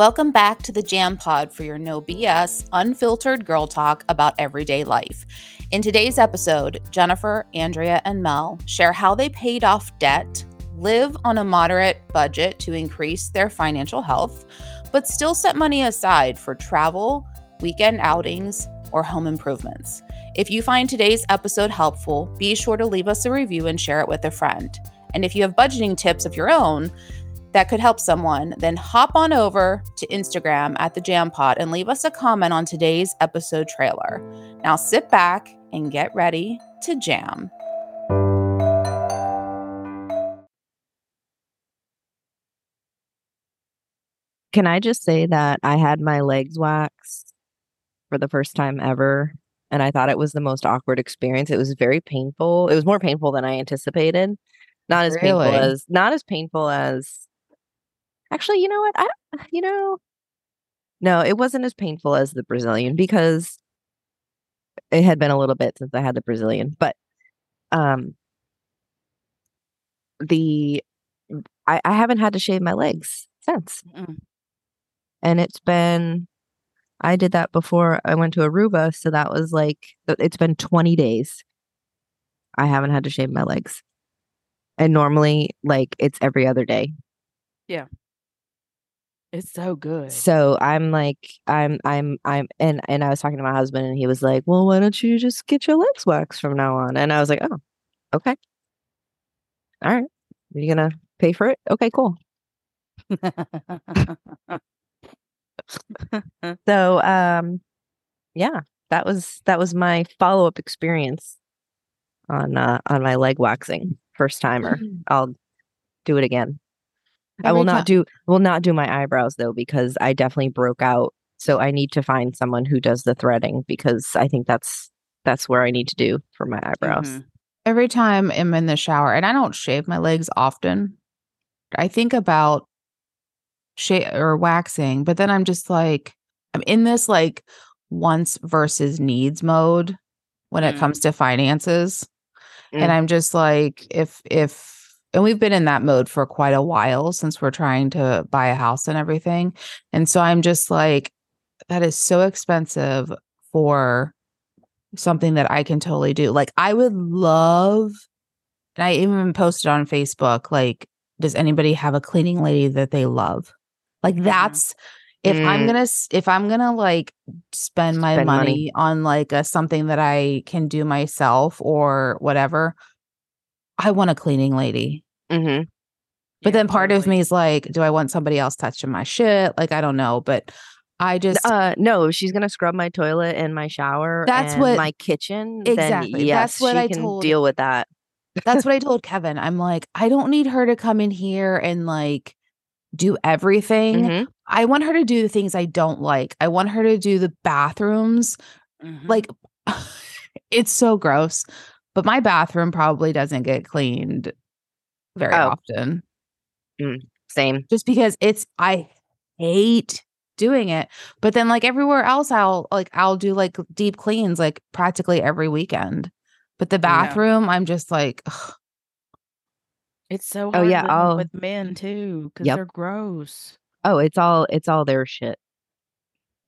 Welcome back to the Jam Pod for your no BS, unfiltered girl talk about everyday life. In today's episode, Jennifer, Andrea, and Mel share how they paid off debt, live on a moderate budget to increase their financial health, but still set money aside for travel, weekend outings, or home improvements. If you find today's episode helpful, be sure to leave us a review and share it with a friend. And if you have budgeting tips of your own, that could help someone, then hop on over to Instagram at the Jam Pod and leave us a comment on today's episode trailer. Now sit back and get ready to jam. Can I just say that I had my legs waxed for the first time ever and I thought it was the most awkward experience. It was very painful. It was more painful than I anticipated. Not as Really? painful as not as painful as Actually, you know what? I you know No, it wasn't as painful as the Brazilian because it had been a little bit since I had the Brazilian, but um the I, I haven't had to shave my legs since. Mm. And it's been I did that before I went to Aruba, so that was like it's been 20 days. I haven't had to shave my legs. And normally like it's every other day. It's so good. So I'm like I'm I'm I'm and and I was talking to my husband and he was like, "Well, why don't you just get your legs waxed from now on?" And I was like, "Oh, okay. All right. Are you going to pay for it? Okay, cool." So, um yeah, that was that was my follow-up experience on uh on my leg waxing. First timer. I'll do it again. I will not do will not do my eyebrows though because I definitely broke out. So I need to find someone who does the threading because I think that's that's where I need to do for my eyebrows. Mhm. Every time I'm in the shower, and I don't shave my legs often, I think about shave or waxing, but then I'm just like, I'm in this like wants versus needs mode when it Mm. comes to finances. Mm. And I'm just like, if, if, and we've been in that mode for quite a while since we're trying to buy a house and everything. And so I'm just like, that is so expensive for something that I can totally do. Like, I would love, and I even posted on Facebook, like, does anybody have a cleaning lady that they love? Like, Mhm. that's, if I'm Mm. gonna, if I'm gonna like spend my Spend money, money. on like a something that I can do myself or whatever, I want a cleaning lady. Mhm. But Yeah, then part of me is like, do I want somebody else touching my shit? Like, I don't know, but I just Uh no, she's going to scrub my toilet and my shower That's and what- my kitchen. Exactly. Then yes, That's what I can told- deal with that. that's what I told Kevin. I'm like, I don't need her to come in here and like do everything. Mhm. I want her to do the things I don't like. I want her to do the bathrooms. Mhm. Like, it's so gross. But my bathroom probably doesn't get cleaned very Oh. often mm, Same. just because it's, I hate doing it. But then, like, everywhere else, I'll like, I'll do like deep cleans like practically every weekend. But the bathroom, I'm just like, ugh, it's so Oh, yeah, living I'll- with men too because Yep. they're gross. Oh, it's all it's all their shit.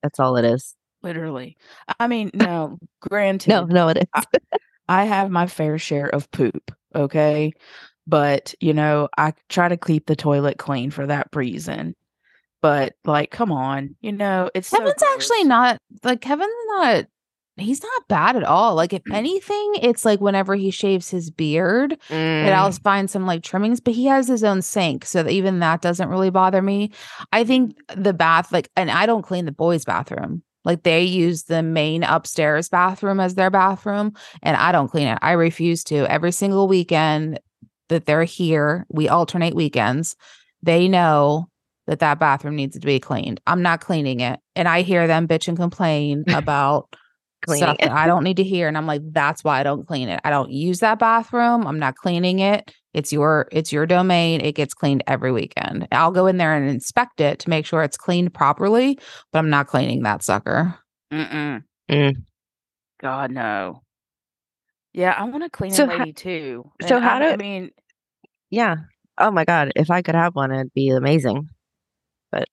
That's all it is. Literally. I mean, no, granted, No, no, it is. I- I have my fair share of poop, okay? But, you know, I try to keep the toilet clean for that reason. But like, come on, you know, it's so Kevin's actually not like Kevin's not he's not bad at all. Like if Mm. anything, it's like whenever he shaves his beard, and Mm. I'll find some like trimmings, but he has his own sink, so that even that doesn't really bother me. I think the bath, like, and I don't clean the boys' bathroom. Like they use the main upstairs bathroom as their bathroom, and I don't clean it. I refuse to. Every single weekend that they're here, we alternate weekends. They know that that bathroom needs to be cleaned. I'm not cleaning it, and I hear them bitch and complain about Cleaning stuff it. that I don't need to hear. And I'm like, that's why I don't clean it. I don't use that bathroom. I'm not cleaning it. It's your it's your domain. It gets cleaned every weekend. I'll go in there and inspect it to make sure it's cleaned properly, but I'm not cleaning that sucker. Mm-mm. Mm. God no. Yeah, I want to clean So ho- lady too. so how I, I mean, Yeah. Oh my god, if I could have one, it'd be amazing. But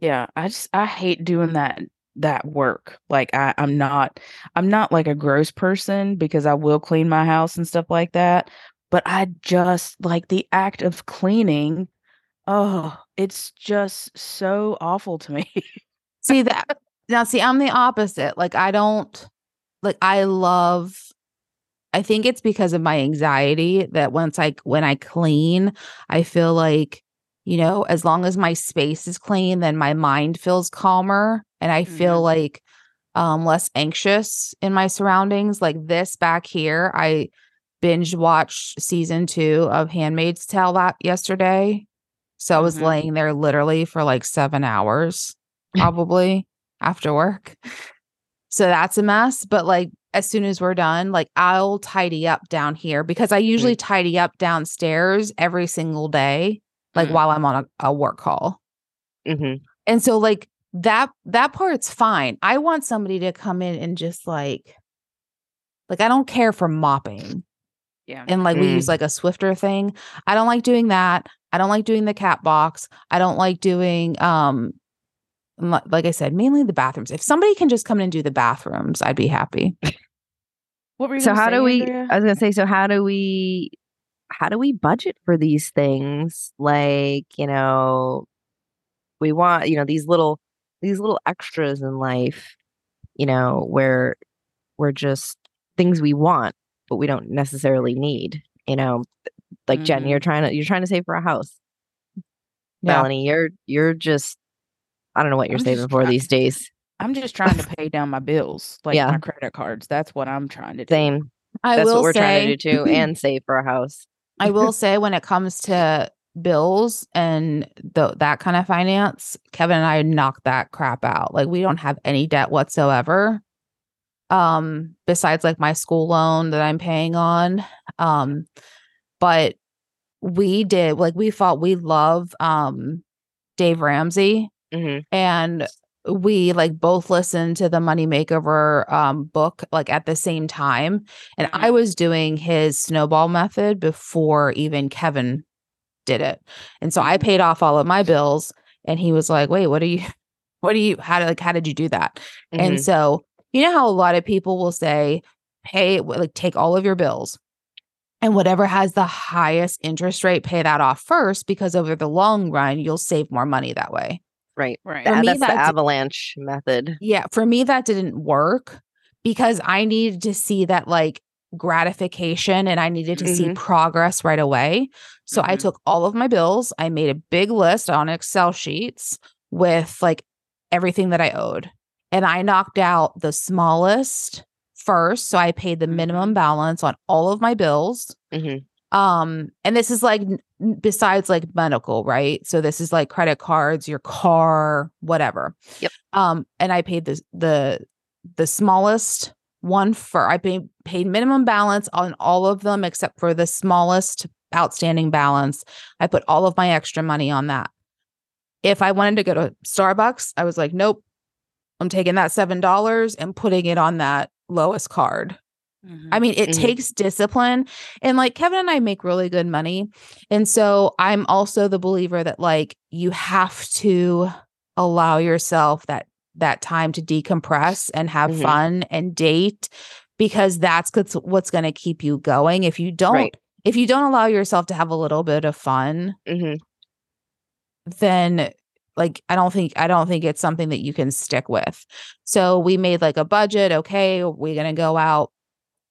Yeah, I just I hate doing that that work. Like I I'm not I'm not like a gross person because I will clean my house and stuff like that, but I just like the act of cleaning. Oh, it's just so awful to me. See that now see I'm the opposite. Like I don't like I love I think it's because of my anxiety that once I when I clean, I feel like you know, as long as my space is clean, then my mind feels calmer and I feel Mhm. like um less anxious in my surroundings. Like this back here, I binge watched season 2 of Handmaid's Tale that yesterday. So I was Mhm. laying there literally for like 7 hours probably after work. So that's a mess, but like as soon as we're done, like I'll tidy up down here because I usually tidy up downstairs every single day like Mm. while I'm on a, a work call. hmm And so like that that part's fine. I want somebody to come in and just like like I don't care for mopping. Yeah. And like we Mm. use like a Swiffer thing. I don't like doing that. I don't like doing the cat box. I don't like doing um like I said, mainly the bathrooms. If somebody can just come in and do the bathrooms, I'd be happy. What were you So how say, do we? Andrea? I was gonna say. So how do we? How do we budget for these things? Like you know, we want you know these little these little extras in life. You know, where we're just things we want, but we don't necessarily need. You know, like Jen, Mhm. you're trying to you're trying to save for a house. Yeah. Melanie, you're you're just I don't know what you're I'm saving just for try- these days. I'm just trying to pay down my bills, like Yeah. my credit cards. That's what I'm trying to do. Same. I That's will what we're say, trying to do too, and save for a house. I will say when it comes to bills and the, that kind of finance, Kevin and I knocked that crap out. Like we don't have any debt whatsoever. Um, besides like my school loan that I'm paying on. Um, but we did like we thought we love um Dave Ramsey hmm and we like both listened to the money makeover um book like at the same time and i Mhm. was doing his snowball method before even kevin did it and so i Mhm. paid off all of my bills and he was like wait what are you what do you how did like how did you do that and so you know how a lot of people will say pay like take all of your bills and whatever has the highest interest rate pay that off first because over the long run you'll save more money that way right. Right. For Tha- me, that's the that's- avalanche method. yeah, for me that didn't work because I needed to see that like gratification and I needed to see Mhm. progress right away. So I Mhm. took all of my bills, I made a big list on Excel sheets with like everything that I owed. And I knocked out the smallest first, so I paid the minimum balance on all of my bills. hmm Um, and this is like besides like medical, right? So this is like credit cards, your car, whatever. Yep. Um, and I paid the the the smallest one for I paid paid minimum balance on all of them except for the smallest outstanding balance. I put all of my extra money on that. If I wanted to go to Starbucks, I was like, nope, I'm taking that seven dollars and putting it on that lowest card. Mhm. I mean, it Mhm. takes discipline. And like Kevin and I make really good money. And so I'm also the believer that like you have to allow yourself that that time to decompress and have Mhm. fun and date because that's what's, what's going to keep you going. If you don't Right. if you don't allow yourself to have a little bit of fun, hmm then like I don't think I don't think it's something that you can stick with. So we made like a budget, okay, we're going to go out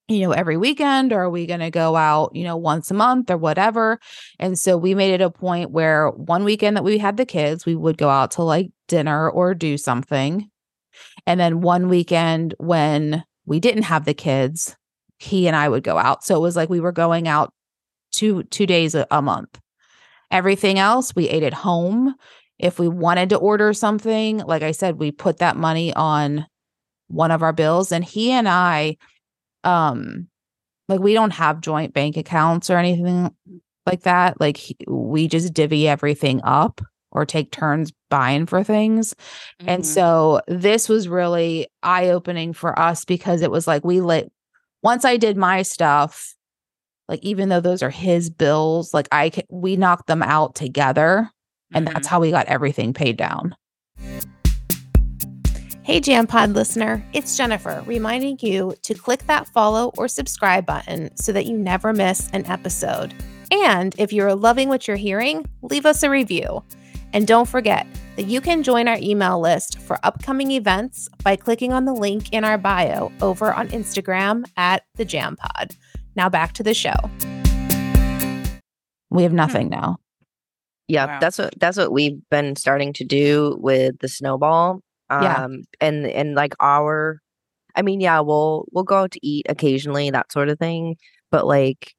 you know every weekend or are we going to go out, you know, once a month or whatever? And so we made it a point where one weekend that we had the kids, we would go out to like dinner or do something. And then one weekend when we didn't have the kids, he and I would go out. So it was like we were going out two two days a, a month. Everything else we ate at home. If we wanted to order something, like I said, we put that money on one of our bills and he and I um like we don't have joint bank accounts or anything like that. Like he- we just divvy everything up or take turns buying for things. And Mhm. so this was really eye opening for us because it was like we let once I did my stuff, like even though those are his bills, like I we knocked them out together and that's Mhm. how we got everything paid down. Hey, JamPod listener, it's Jennifer reminding you to click that follow or subscribe button so that you never miss an episode. And if you're loving what you're hearing, leave us a review. And don't forget that you can join our email list for upcoming events by clicking on the link in our bio over on Instagram at the JamPod. Now back to the show. We have nothing now. Yeah, Wow. that's what that's what we've been starting to do with the snowball. Um Yeah. and and like our I mean, yeah, we'll we'll go out to eat occasionally, that sort of thing. But like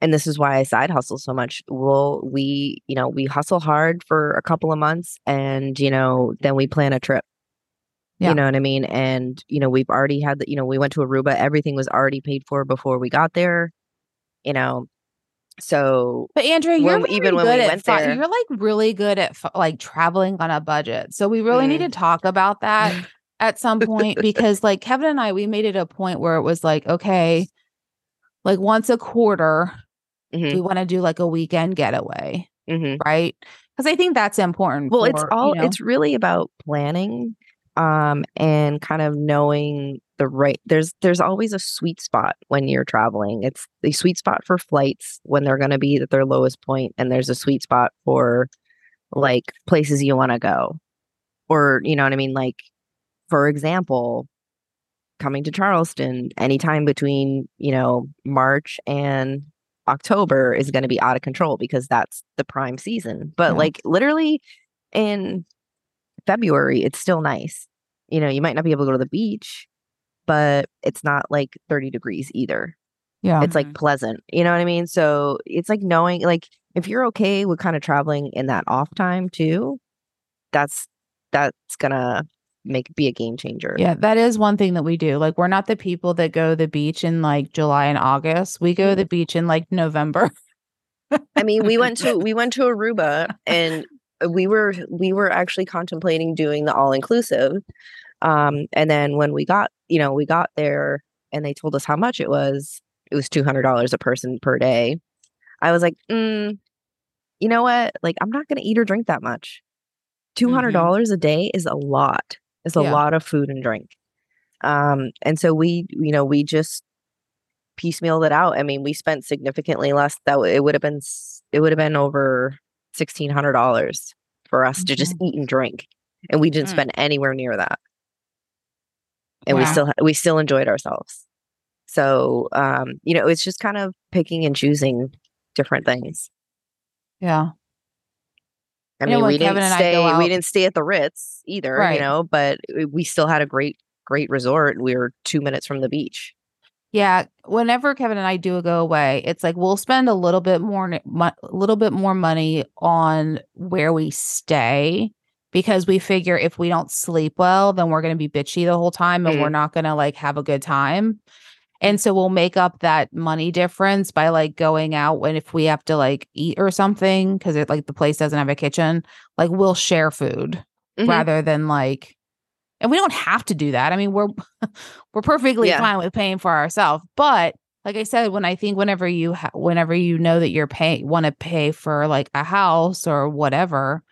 and this is why I side hustle so much. We'll we, you know, we hustle hard for a couple of months and, you know, then we plan a trip. Yeah. You know what I mean? And, you know, we've already had the, you know, we went to Aruba, everything was already paid for before we got there. You know. So But Andrea, you're very even when we went fi- there- you're like really good at like traveling on a budget. So we really need Mm. to talk about that at some point because like Kevin and I, we made it a point where it was like, okay, like once a quarter, Mhm, we want to do like a weekend getaway, mhm. right? Because I think that's important. well it's all you know- it's really about planning um and kind of knowing the right there's there's always a sweet spot when you're traveling it's the sweet spot for flights when they're going to be at their lowest point and there's a sweet spot for like places you want to go or you know what i mean like for example coming to charleston anytime between you know march and october is going to be out of control because that's the prime season but Yeah. like literally in February, it's still nice. You know, you might not be able to go to the beach, but it's not like 30 degrees either. yeah. It's like mm-hmm. pleasant. You know what I mean? So it's like knowing, like, if you're okay with kind of traveling in that off time too, that's that's gonna make be a game changer. Yeah, that is one thing that we do. Like, we're not the people that go to the beach in like July and August. We go to mm-hmm. the beach in like November. I mean, we went to we went to Aruba and we were we were actually contemplating doing the all inclusive. Um, and then when we got, you know, we got there and they told us how much it was, it was two hundred dollars a person per day. I was like, mm, you know what? Like, I'm not gonna eat or drink that much. Two hundred dollars a day is a lot. It's a Yeah. lot of food and drink. Um, and so we, you know, we just piecemealed it out. I mean, we spent significantly less. That w- it would have been it would have been over sixteen hundred dollars for us to just eat and drink, and we didn't Mm. spend anywhere near that. And we still we still enjoyed ourselves. So um, you know, it's just kind of picking and choosing different things. Yeah. I You mean, when we didn't Kevin and I stay we didn't stay at the Ritz either, Right. you know, but we- still had a great great resort. We were two minutes from the beach. Yeah, whenever Kevin and I do a go away, it's like we'll spend a little bit more n- mo- a little bit more money on where we stay because we figure if we don't sleep well, then we're going to be bitchy the whole time and we're not going to like have a good time. And so we'll make up that money difference by like going out when if we have to like eat or something because it like the place doesn't have a kitchen, like we'll share food Mhm. rather than like and we don't have to do that. I mean, we're we're perfectly Yeah. fine with paying for ourselves, but like I said, when I think whenever you ha- whenever you know that you're paying want to pay for like a house or whatever,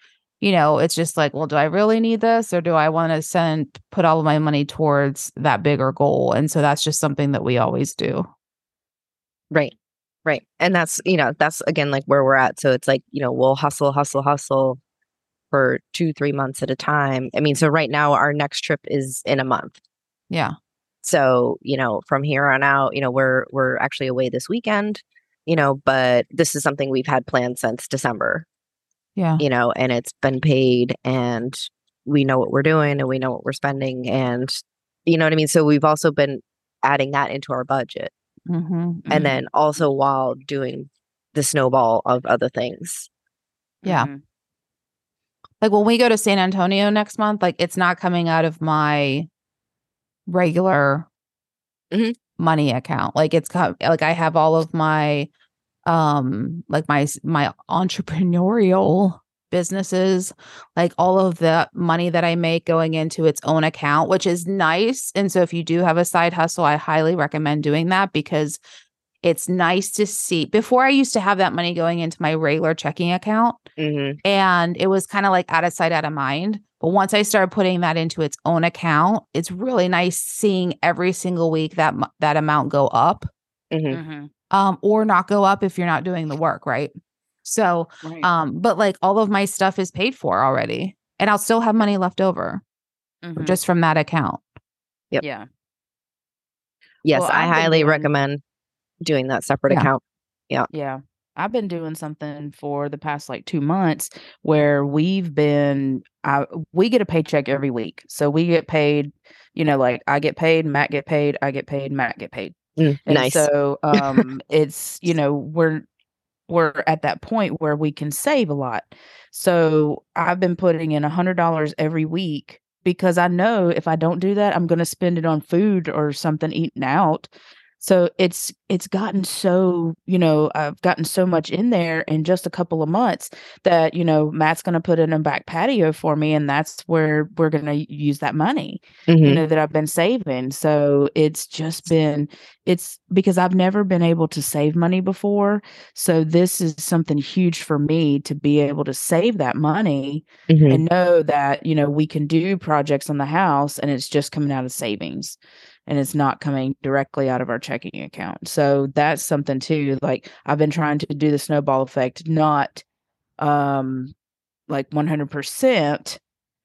you know, it's just like, well, do I really need this or do I want to send put all of my money towards that bigger goal? And so that's just something that we always do. Right. Right. And that's, you know, that's again like where we're at. So it's like, you know, we'll hustle, hustle, hustle for two, three months at a time. I mean, so right now our next trip is in a month. Yeah. So, you know, from here on out, you know, we're we're actually away this weekend, you know, but this is something we've had planned since December, Yeah. you know, and it's been paid and we know what we're doing and we know what we're spending and you know what I mean? So we've also been adding that into our budget Mm-hmm. and then also while doing the snowball of other things. Yeah. Mhm. like when we go to San Antonio next month, like it's not coming out of my regular Mhm. money account. Like it's co- like I have all of my um like my my entrepreneurial businesses like all of the money that I make going into its own account which is nice. And so if you do have a side hustle I highly recommend doing that because it's nice to see. Before I used to have that money going into my regular checking account hmm and it was kind of like out of sight out of mind. But once I started putting that into its own account, it's really nice seeing every single week that that amount go up. Mhm. Mhm. Um or not go up if you're not doing the work, right? So, Right. um but like all of my stuff is paid for already and I'll still have money left over Mhm. just from that account. Yep. yeah. Yes, Well, I highly doing- recommend doing that separate Yeah. account. Yeah. Yeah. I've been doing something for the past like two months where we've been I we get a paycheck every week. So we get paid, you know, like I get paid, Matt get paid, I get paid, Matt get paid. Mm, And nice. so um it's, you know, we're we're at that point where we can save a lot. So I've been putting in a hundred dollars every week because I know if I don't do that, I'm gonna spend it on food or something eating out. So it's it's gotten so, you know, I've gotten so much in there in just a couple of months that, you know, Matt's gonna put in a back patio for me and that's where we're gonna use that money you Mhm. know that I've been saving. So it's just been it's because I've never been able to save money before. So this is something huge for me to be able to save that money Mhm. and know that, you know, we can do projects on the house and it's just coming out of savings and it's not coming directly out of our checking account. So that's something too. Like I've been trying to do the snowball effect, not um like 100%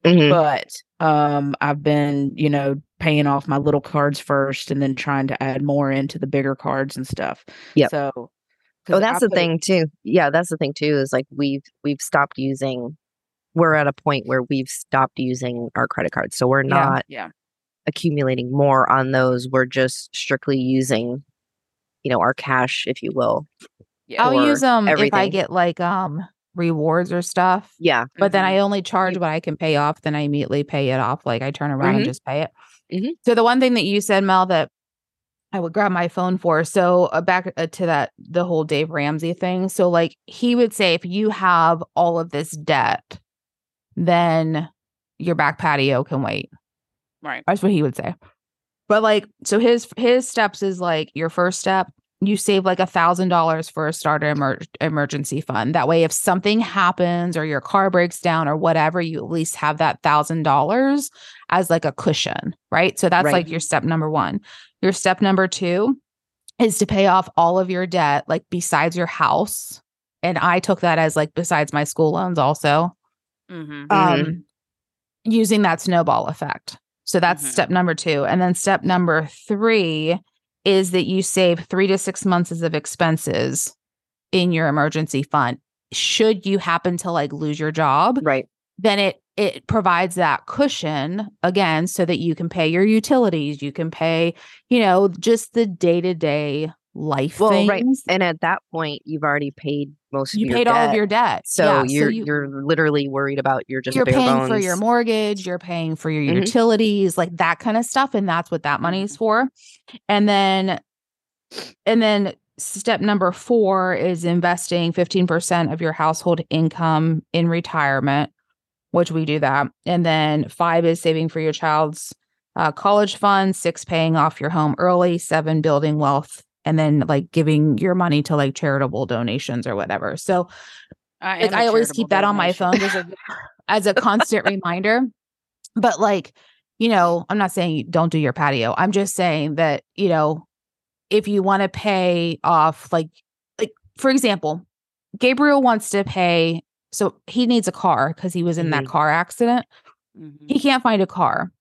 Mhm. but um i've been you know paying off my little cards first and then trying to add more into the bigger cards and stuff Yeah. So Oh, I that's the put- thing too. Yeah, that's the thing too. Is like we've we've stopped using. We're at a point where we've stopped using our credit cards, so we're Yeah. not yeah accumulating more on those. We're just strictly using, you know, our cash, if you will. yeah I'll use them if I get like um rewards or stuff. Yeah. But then Mhm. I only charge what I can pay off. Then I immediately pay it off. Like I turn around Mhm. and just pay it. Mhm. So the one thing that you said, Mel, that I would grab my phone for. So uh, back uh, to that, the whole Dave Ramsey thing. So like he would say, if you have all of this debt, then your back patio can wait. Right That's what he would say. But like, so his his steps is like your first step, you save like a thousand dollars for a starter emer- emergency fund. That way, if something happens or your car breaks down or whatever, you at least have that thousand dollars as like a cushion, right? So that's Right. like your step number one. Your step number two is to pay off all of your debt, like besides your house. And I took that as like besides my school loans also mm-hmm. Mhm. um using that snowball effect. So that's Mhm. step number 2. And then step number 3 is that you save 3 to 6 months of expenses in your emergency fund. Should you happen to like lose your job, Right. then it it provides that cushion again so that you can pay your utilities, you can pay, you know, just the day-to-day life Well, things. right. And at that point, you've already paid most of You your paid all of debt. your debt. So Yeah, you're you- you're literally worried about your just you're paying for your mortgage, you're paying for your Mhm. utilities, like that kind of stuff. And that's what that money is Mhm. for. And then, and then step number four is investing 15% of your household income in retirement, which we do that. And then five is saving for your child's uh, college fund, six, paying off your home early, seven, building wealth. And then like giving your money to like charitable donations or whatever. So I, like I always keep that on my phone as a as a constant reminder. But like, you know, I'm not saying don't do your patio. I'm just saying that, you know, if you want to pay off like like for example, Gabriel wants to pay so he needs a car because he was in that Mhm. car accident. Mhm. He can't find a car.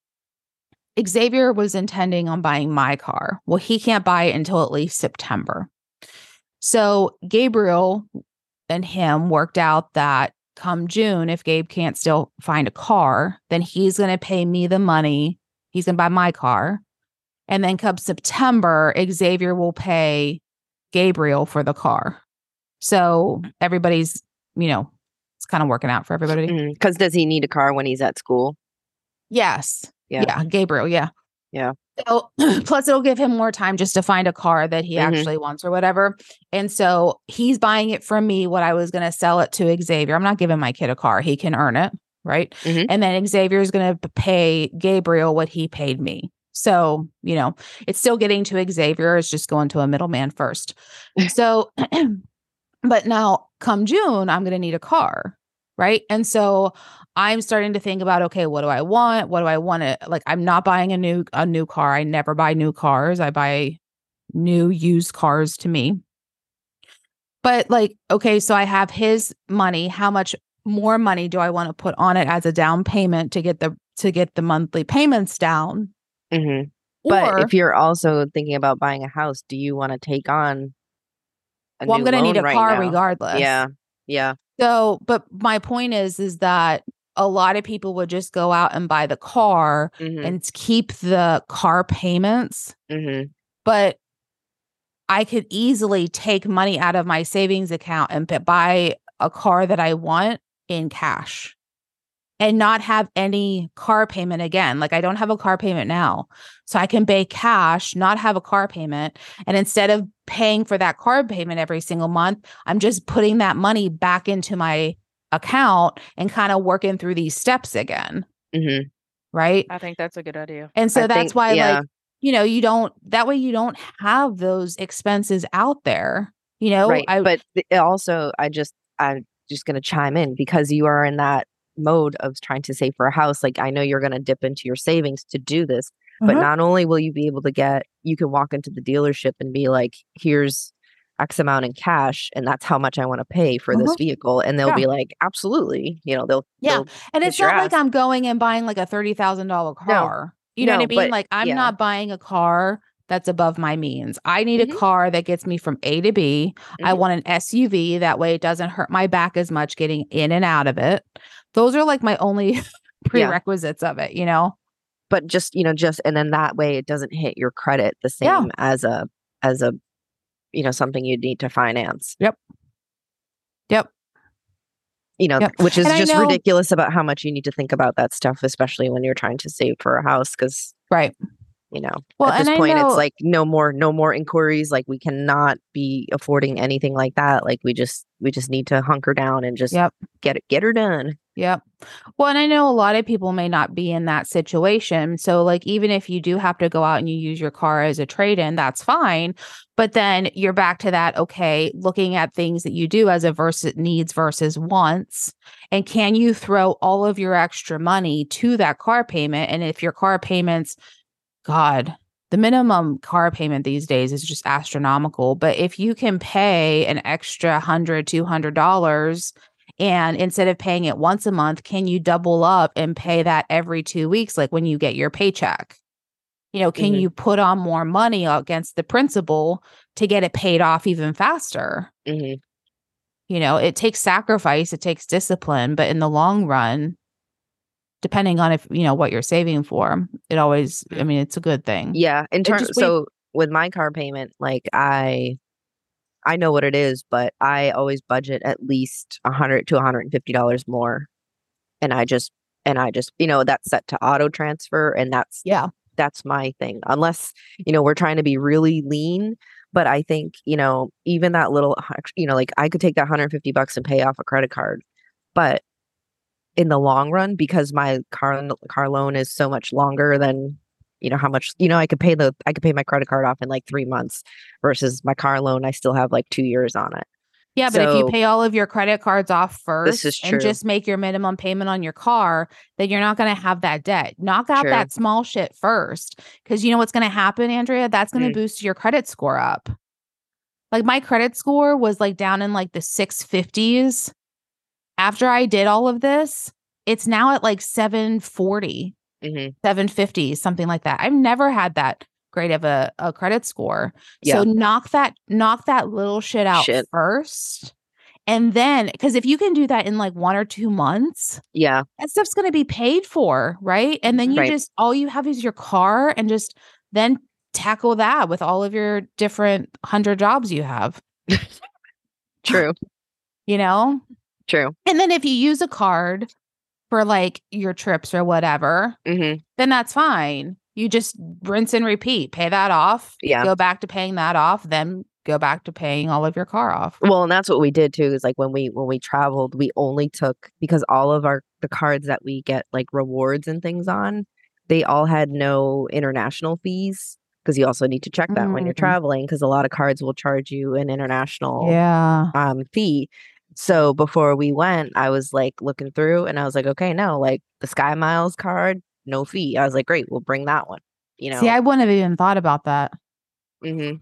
Xavier was intending on buying my car. Well, he can't buy it until at least September. So Gabriel and him worked out that come June, if Gabe can't still find a car, then he's going to pay me the money. He's going to buy my car. And then come September, Xavier will pay Gabriel for the car. So everybody's, you know, it's kind of working out for everybody. Mm-hmm. Because does he need a car when he's at school? Yes. Yeah. Yeah. Gabriel. Yeah. Yeah. So, plus, it'll give him more time just to find a car that he Mhm. actually wants or whatever. And so he's buying it from me. What I was going to sell it to Xavier. I'm not giving my kid a car. He can earn it. Right. Mhm. And then Xavier is going to pay Gabriel what he paid me. So, you know, it's still getting to Xavier. It's just going to a middleman first. So, but now come June, I'm going to need a car. Right? And so I'm starting to think about okay, what do I want? What do I want to like I'm not buying a new a new car. I never buy new cars. I buy new used cars to me. But like okay, so I have his money. How much more money do I want to put on it as a down payment to get the to get the monthly payments down? hmm But if you're also thinking about buying a house, do you want to take on? A well, I'm going to need a right car now? regardless. Yeah, yeah, So, but my point is, is that a lot of people would just go out and buy the car hmm and keep the car payments, hmm but I could easily take money out of my savings account and buy a car that I want in cash and not have any car payment again. Like I don't have a car payment now. So I can pay cash, not have a car payment. And instead of paying for that car payment every single month, I'm just putting that money back into my account and kind of working through these steps again. hmm Right. I think that's a good idea. And so I that's think- why, yeah. like, you know, you don't, that way you don't have those expenses out there. You know, right. I, but also, I just, I'm just going to chime in because you are in that mode of trying to save for a house. Like I know you're going to dip into your savings to do this, but Uh-huh. not only will you be able to get, you can walk into the dealership and be like, here's X amount in cash, and that's how much I want to pay for this Uh-huh. vehicle. And they'll Yeah. be like, absolutely. You know, they'll, Yeah. they'll- And it's not like. I'm going and buying like a thirty thousand dollar car. You know what I mean? but- like I'm yeah. not buying a car that's above my means. I need Mhm. a car that gets me from A to B. I Mhm. want an SUV that way it doesn't hurt my back as much getting in and out of it. Those are like my only prerequisites of it, you know? but just, you know, just, and then that way it doesn't hit your credit the same Yeah. as a, as a, you know, something you'd need to finance. Yep. Yep. you know, Yep. which is And just know- ridiculous about how much you need to think about that stuff, especially when you're trying to save for a house. Cause, Right. you know, Well, at this point, know- it's like no more, no more inquiries. Like we cannot be affording anything like that. Like we just, we just need to hunker down and just Yep. get it, get her done. Yep. Well, and I know a lot of people may not be in that situation. So, like, even if you do have to go out and you use your car as a trade in, that's fine. But then you're back to that, okay, looking at things that you do as a versus needs versus wants. And can you throw all of your extra money to that car payment? And if your car payments, God, the minimum car payment these days is just astronomical. But if you can pay an extra hundred, two hundred dollars and instead of paying it once a month, can you double up and pay that every two weeks, like when you get your paycheck? You know, can Mhm. you put on more money against the principal to get it paid off even faster? hmm You know, it takes sacrifice, it takes discipline, but in the long run, depending on if you know what you're saving for, it always, I mean, it's a good thing. Yeah. In terms, so with my car payment, like I, I know what it is, but I always budget at least a hundred to hundred and fifty dollars more, and I just and I just you know that's set to auto transfer, and that's Yeah. that's my thing. Unless you know we're trying to be really lean, but I think you know even that little you know like I could take that hundred fifty bucks and pay off a credit card, but in the long run because my car car loan is so much longer than you know how much you know I could pay the I could pay my credit card off in like three months versus my car loan I still have like two years on it. Yeah, but if you pay all of your credit cards off first is and just make your minimum payment on your car, then you're not going to have that debt. Knock out True. that small shit first. Because you know what's going to happen, Andrea? That's going to Mm. boost your credit score up. Like my credit score was like down in like the 650s. After I did all of this, it's now at like 740, hmm 750, something like that. I've never had that great of a, a credit score. Yeah. So knock that knock that little shit out Shit. first. And then because if you can do that in like one or two months, Yeah, that stuff's gonna be paid for, right? And then you Right. just all you have is your car and just then tackle that with all of your different hundred jobs you have, true, you know? true. And then if you use a card for like your trips or whatever, hmm then that's fine. You just rinse and repeat, pay that off, Yeah. go back to paying that off, then go back to paying all of your car off. Well, and that's what we did too. Is like when we when we traveled, we only took because all of our the cards that we get like rewards and things on, they all had no international fees because you also need to check that when you're Mm. traveling because a lot of cards will charge you an international Yeah. um fee. So before we went, I was like looking through and I was like, okay, no, like the Sky Miles card, no fee. I was like, great, we'll bring that one. You know. See, I wouldn't have even thought about that. Mm-hmm.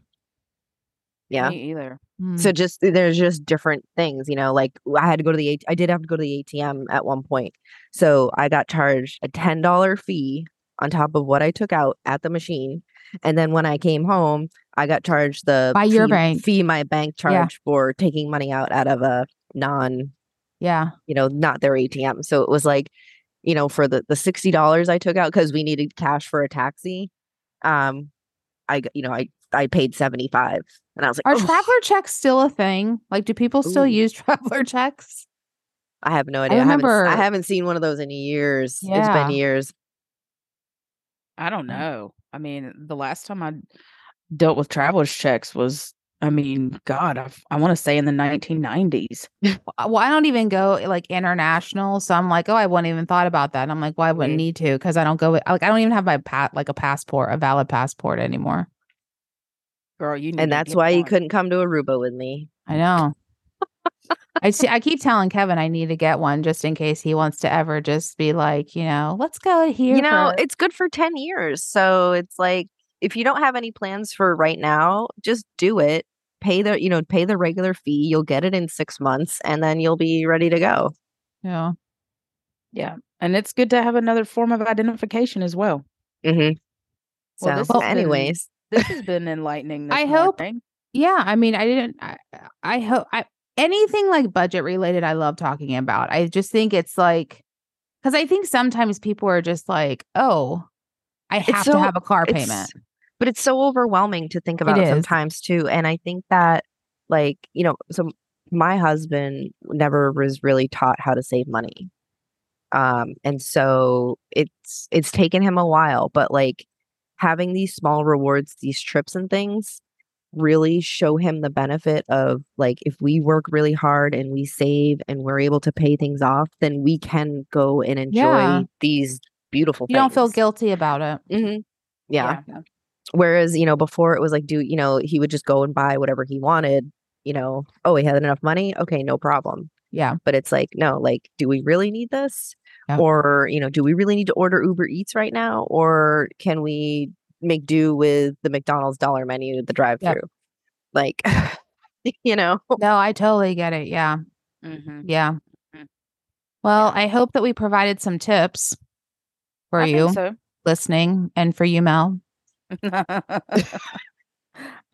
Yeah. Me either. Hmm. So just there's just different things, you know, like I had to go to the I did have to go to the ATM at one point. So I got charged a $10 fee on top of what I took out at the machine. And then when I came home, I got charged the By your fee, bank. fee my bank Yeah. charged for taking money out out of a non, yeah. you know, not their ATM. So it was like, you know, for the the $60 I took out cuz we needed cash for a taxi. Um i you know, I I paid 75 and I was like, Are "Ugh." traveler checks still a thing? Like, do people still Ooh. use traveler checks? I have no idea. I, haven't, I haven't seen one of those in years. It's been years. I don't know. I mean, the last time I dealt with traveler's checks was, I mean, God, I've, I want to say in the 1990s. Uh, Well, I don't even go like international, so I'm like, oh, I wouldn't even thought about that. And I'm like, well, I wouldn't Mhm. need to because I don't go. With, like, I don't even have my pat like a passport, a valid passport anymore. Girl, you need And that's get why you couldn't come to Aruba with me. I know. I see. I keep telling Kevin I need to get one just in case he wants to ever just be like, you know, let's go here. You know, for- it's good for 10 years. So it's like if you don't have any plans for right now, just do it. Pay the, you know, pay the regular fee. You'll get it in 6 months and then you'll be ready to go. yeah. Yeah. And it's good to have another form of identification as well. mm-hmm. So, Well, this has been- anyways, This has been enlightening. This I hope- morning. Yeah, I mean, I didn't. I, I hope I anything like budget related. I love talking about. I just think it's like because I think sometimes people are just like, oh, I have so- to have a car payment. But it's so overwhelming to think about sometimes too and i think that like you know so my husband never was really taught how to save money um and so it's it's taken him a while but like having these small rewards these trips and things really show him the benefit of like if we work really hard and we save and we're able to pay things off then we can go and enjoy Yeah. these beautiful You don't feel guilty about it. Mhm. yeah Whereas, you know, before it was like, do you know, he would just go and buy whatever he wanted, you know, oh, he had enough money. Okay, no problem. Yeah. But it's like, no, like, do we really need this? Yeah. Or, you know, do we really need to order Uber Eats right now? Or can we make do with the McDonald's dollar menu, the drive through? Like, you know, No, I totally get it. Yeah. Mhm. Yeah. Mhm. Well, I hope that we provided some tips for I you so. listening and for you, Mel.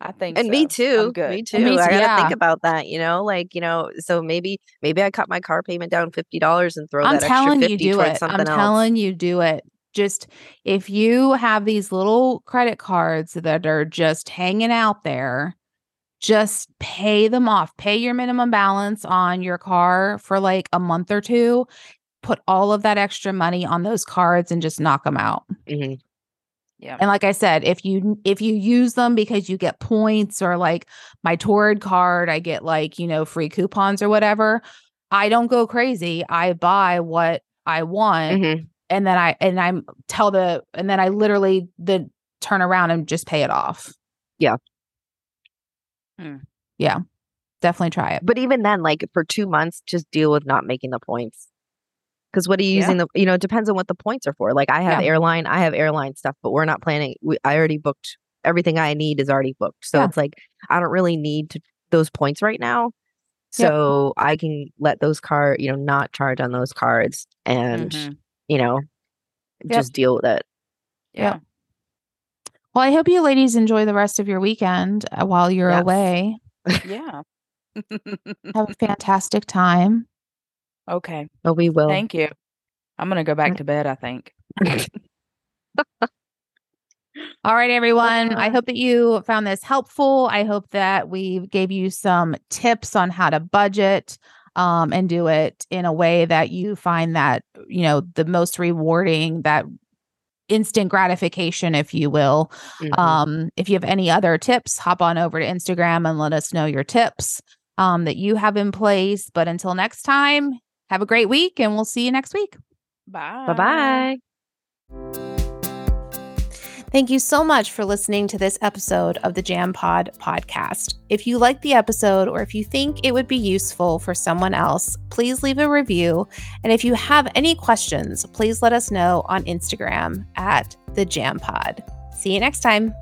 I think and so. me too. Me too. me I gotta think about that, you know, like, you know, so maybe, maybe I cut my car payment down $50 and throw I'm that telling extra you, do towards it. something I'm else. telling you, do it. Just if you have these little credit cards that are just hanging out there, just pay them off. Pay your minimum balance on your car for like a month or two. Put all of that extra money on those cards and just knock them out. Mhm. Yeah. And like I said, if you if you use them because you get points or like my Torrid card, I get like, you know, free coupons or whatever. I don't go crazy. I buy what I want Mhm. and then I and I'm tell the and then I literally the turn around and just pay it off. Yeah. Hmm. Yeah. Definitely try it. But even then, like for two months, just deal with not making the points. Because what are you Yeah. using the? You know, it depends on what the points are for. Like I have Yeah. airline, I have airline stuff, but we're not planning. We, I already booked everything I need is already booked. So Yeah. it's like I don't really need to those points right now. Yep. So I can let those card, you know, not charge on those cards, and Mhm. you know, Yep. just deal with it. Yeah. Well, I hope you ladies enjoy the rest of your weekend uh, while you're Yes. away. Yeah. Have a fantastic time. Okay. But we will. Thank you. I'm gonna go Mm. back to bed. I think. All right, everyone. I hope that you found this helpful. I hope that we gave you some tips on how to budget um, and do it in a way that you find that, you know, the most rewarding, that instant gratification, if you will. Mhm. Um, if you have any other tips, hop on over to Instagram and let us know your tips um, that you have in place. But until next time, have a great week and we'll see you next week. Bye. Bye bye. Thank you so much for listening to this episode of the Jam Pod podcast. If you like the episode or if you think it would be useful for someone else, please leave a review. And if you have any questions, please let us know on Instagram at the Jam Pod. See you next time.